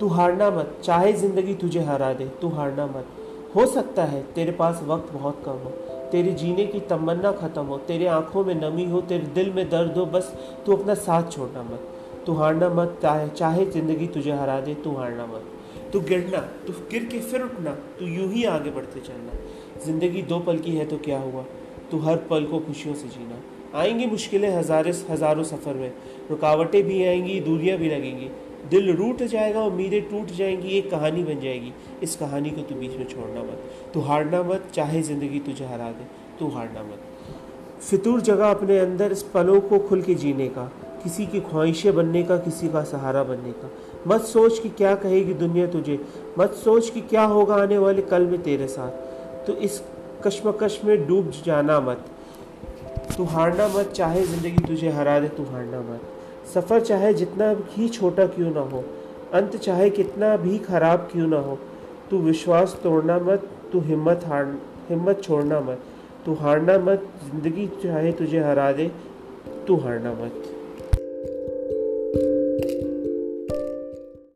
तू हारना मत, चाहे ज़िंदगी तुझे हरा दे, तू हारना मत। हो सकता है तेरे पास वक्त बहुत कम हो, तेरे जीने की तमन्ना खत्म हो, तेरे आँखों में नमी हो, तेरे दिल में दर्द हो, बस तू अपना साथ छोड़ना मत। तू हारना मत, चाहे चाहे ज़िंदगी तुझे हरा दे, तू हारना मत। तू गिरना, तू गिर के फिर उठना, तू यूँ ही आगे बढ़ते चलना। ज़िंदगी दो पल की है तो क्या हुआ? तू हर पल को खुशियों से जीना। आएँगी मुश्किलें हजारे, हज़ारों सफ़र में। रुकावटें भी आएँगी, दूरियाँ भी लगेंगी। दिल रूट जाएगा, उम्मीदें टूट जाएँगी, एक कहानी बन जाएगी। इस कहानी को तू बीच में छोड़ना मत। तू हारना मत, चाहे ज़िंदगी तुझे हरा दे, तू हारना मत। फितूर जगह अपने अंदर, इस पलों को खुल के जीने का, किसी की ख्वाहिशें बनने का, किसी का सहारा बनने का। मत सोच कि क्या कहेगी दुनिया तुझे, मत सोच कि क्या होगा आने वाले कल में तेरे साथ। तो इस कश्मकश में डूब जाना मत। तू हारना मत, चाहे ज़िंदगी तुझे हरा दे, तू हारना मत। सफ़र चाहे जितना ही छोटा क्यों ना हो, अंत चाहे कितना भी ख़राब क्यों ना हो, तू विश्वास तोड़ना मत, तू हिम्मत हार, हिम्मत छोड़ना मत। तू हारना मत, ज़िंदगी चाहे तुझे हरा दे, तू हारना मत।